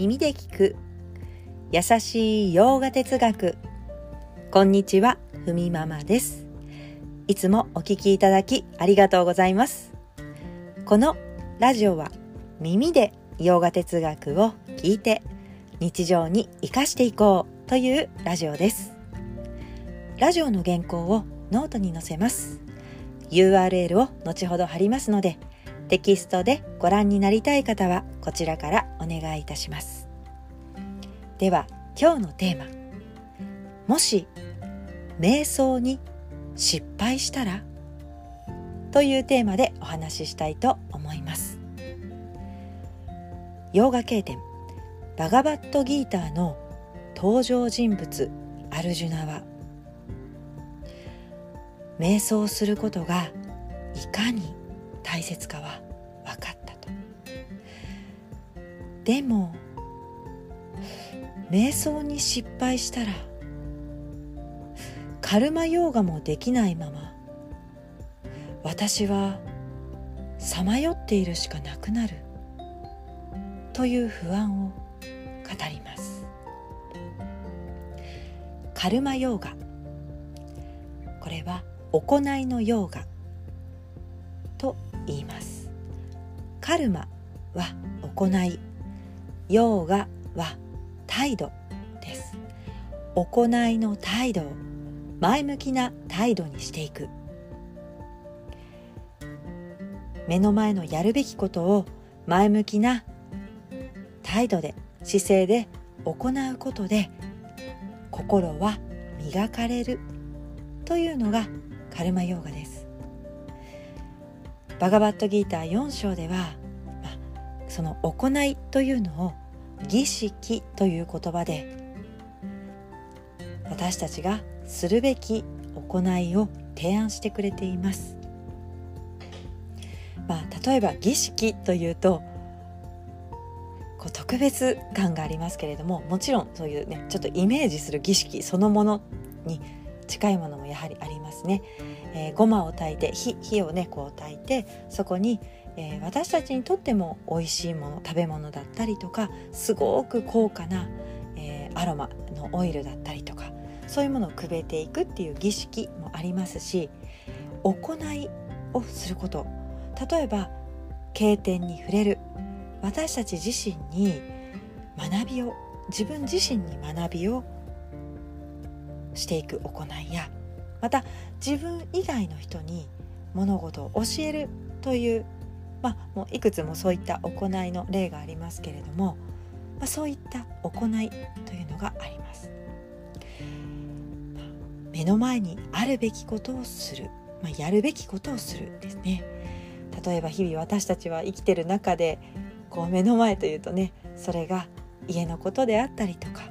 耳で聞く。優しい洋画哲学。こんにちはふみママです。いつもお聞きいただきありがとうございます。このラジオは耳で洋画哲学を聞いて日常に生かしていこうというラジオです。ラジオの原稿をノートに載せます。URL を後ほど貼りますのでテキストでご覧になりたい方はこちらからお願いいたします。では今日のテーマ。もし瞑想に失敗したら？というテーマでお話ししたいと思います。洋画経典。バガバットギーターの登場人物アルジュナは。瞑想することがいかに大切かは分かったと。でも瞑想に失敗したらカルマヨーガもできないまま私はさまよっているしかなくなるという不安を語ります。カルマヨーガ。これは行いのヨーガ。言います。カルマは行いヨーガは態度です。行いの態度を前向きな態度にしていく。目の前のやるべきことを前向きな態度で姿勢で行うことで心は磨かれるというのがカルマヨーガです。バガバットギーター4章では、まあ、その行いというのを儀式という言葉で私たちがするべき行いを提案してくれています。まあ、例えば儀式というとこう特別感がありますけれどももちろんそういうねちょっとイメージする儀式そのものに近いものもやはりありますね。えー、ごまを炊いて火火をねこう炊いてそこに、えー、私たちにとっても美味しいもの食べ物だったりとかすごく高価な、えー、アロマのオイルだったりとかそういうものをくべていくっていう儀式もありますし行いをすること。例えば経典に触れる。私たち自身に学びを自分自身に学びをしていく行いやまた自分以外の人に物事を教えるというまあもういくつもそういった行いの例がありますけれども、まあ、そういった行いというのがあります。目の前にあるべきことをする、まあ、やるべきことをするですね。例えば日々私たちは生きてる中でこう目の前というとねそれが家のことであったりとか、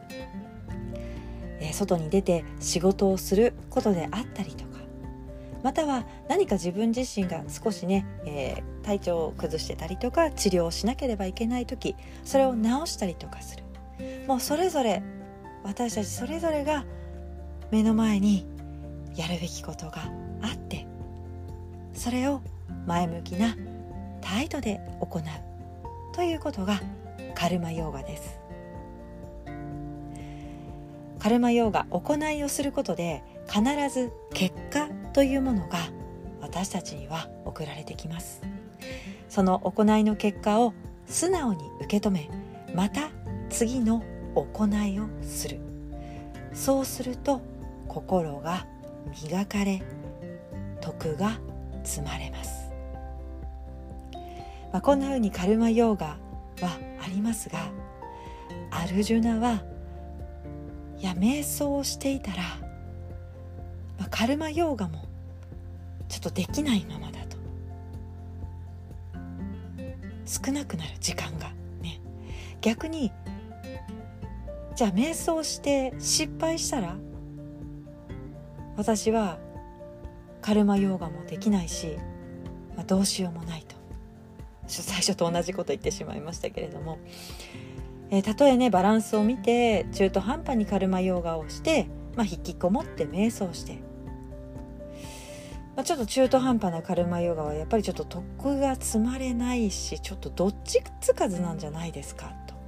外に出て仕事をすることであったりとか。または何か自分自身が少しね、えー、体調を崩してたりとか治療をしなければいけない時それを治したりとかする。もうそれぞれ私たちそれぞれが目の前にやるべきことがあってそれを前向きな態度で行う。ということがカルマヨーガです。カルマヨーガ行いをすることで必ず結果というものが私たちには送られてきます。その行いの結果を素直に受け止めまた次の行いをする。そうすると心が磨かれ徳が積まれます。まあ、こんな風にカルマヨーガはありますがアルジュナはいや瞑想をしていたら、まあ、カルマヨーガもちょっとできないままだと。少なくなる時間がね。逆にじゃあ瞑想して失敗したら私はカルマヨーガもできないし、まあ、どうしようもないと。最初と同じこと言ってしまいましたけれども、えー、たとえねバランスを見て中途半端にカルマヨーガをして、まあ、引きこもって瞑想して、まあ、ちょっと中途半端なカルマヨーガはやっぱりちょっと徳が積まれないしちょっとどっちつかずなんじゃないですかと。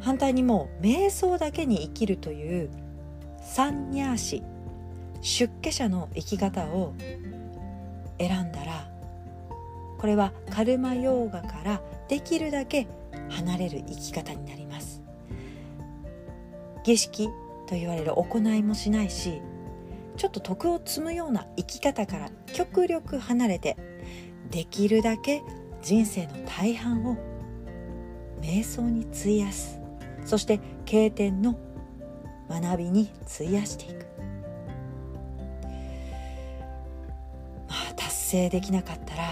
反対にもう瞑想だけに生きるというサンニャーシ出家者の生き方を選んだらこれはカルマヨーガからできるだけ離れる生き方になります。儀式と言われる行いもしないしちょっと徳を積むような生き方から極力離れてできるだけ人生の大半を瞑想に費やす。そして経典の学びに費やしていく。まあ達成できなかったら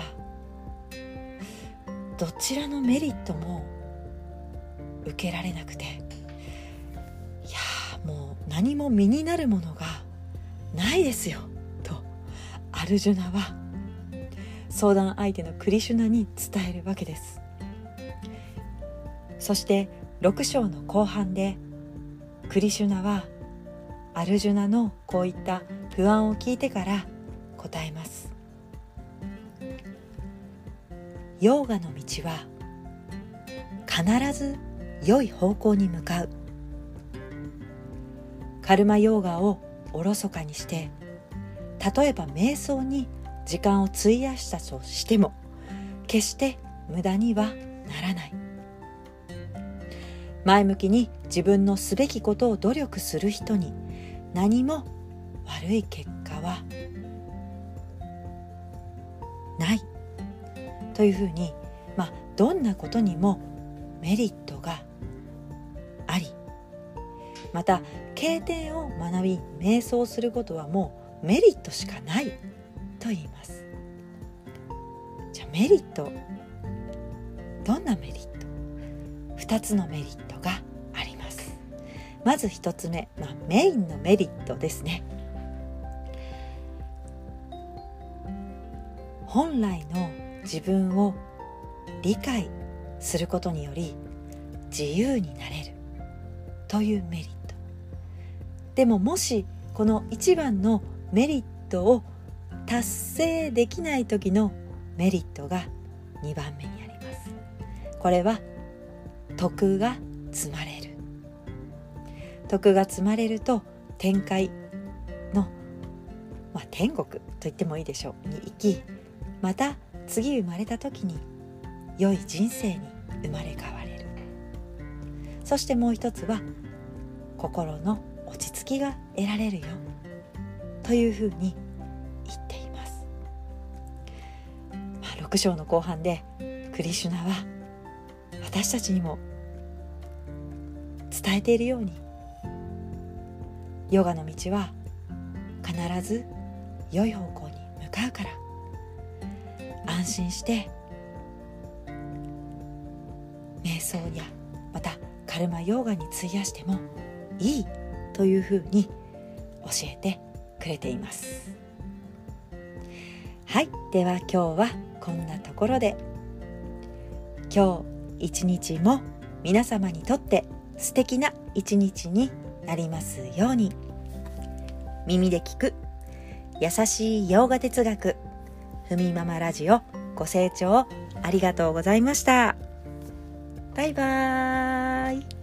どちらのメリットも受けられなくて。いやもう何も身になるものがないですよ。とアルジュナは相談相手のクリシュナに伝えるわけです。そして6章の後半でクリシュナはアルジュナのこういった不安を聞いてから答えます。ヨーガの道は必ず良い方向に向かう。カルマヨーガをおろそかにして例えば瞑想に時間を費やしたとしても決して無駄にはならない。前向きに自分のすべきことを努力する人に何も悪い結果はない。というふうに、まあ、どんなことにもメリットがありまた経典を学び瞑想することはもうメリットしかないと言います。じゃあメリットどんなメリット？2つのメリットがあります。まず1つ目、まあ、メインのメリットですね。本来の自分を理解することにより自由になれるというメリット。でももしこの一番のメリットを達成できない時のメリットが2番目にあります。これは徳が積まれる。徳が積まれると天界の、まあ、天国と言ってもいいでしょう。に行きまた次生まれた時に良い人生に生まれ変われる。そしてもう一つは心の落ち着きが得られるよ。というふうに言っています、まあ、6章の後半でクリシュナは私たちにも伝えているようにヨガの道は必ず良い方向に向かうから安心して瞑想やまたカルマヨーガに費やしてもいいというふうに教えてくれています。はいでは今日はこんなところで。今日一日も皆様にとって素敵な一日になりますように。耳で聞く優しい洋画哲学ふみママラジオ。ご清聴ありがとうございました。バイバーイ。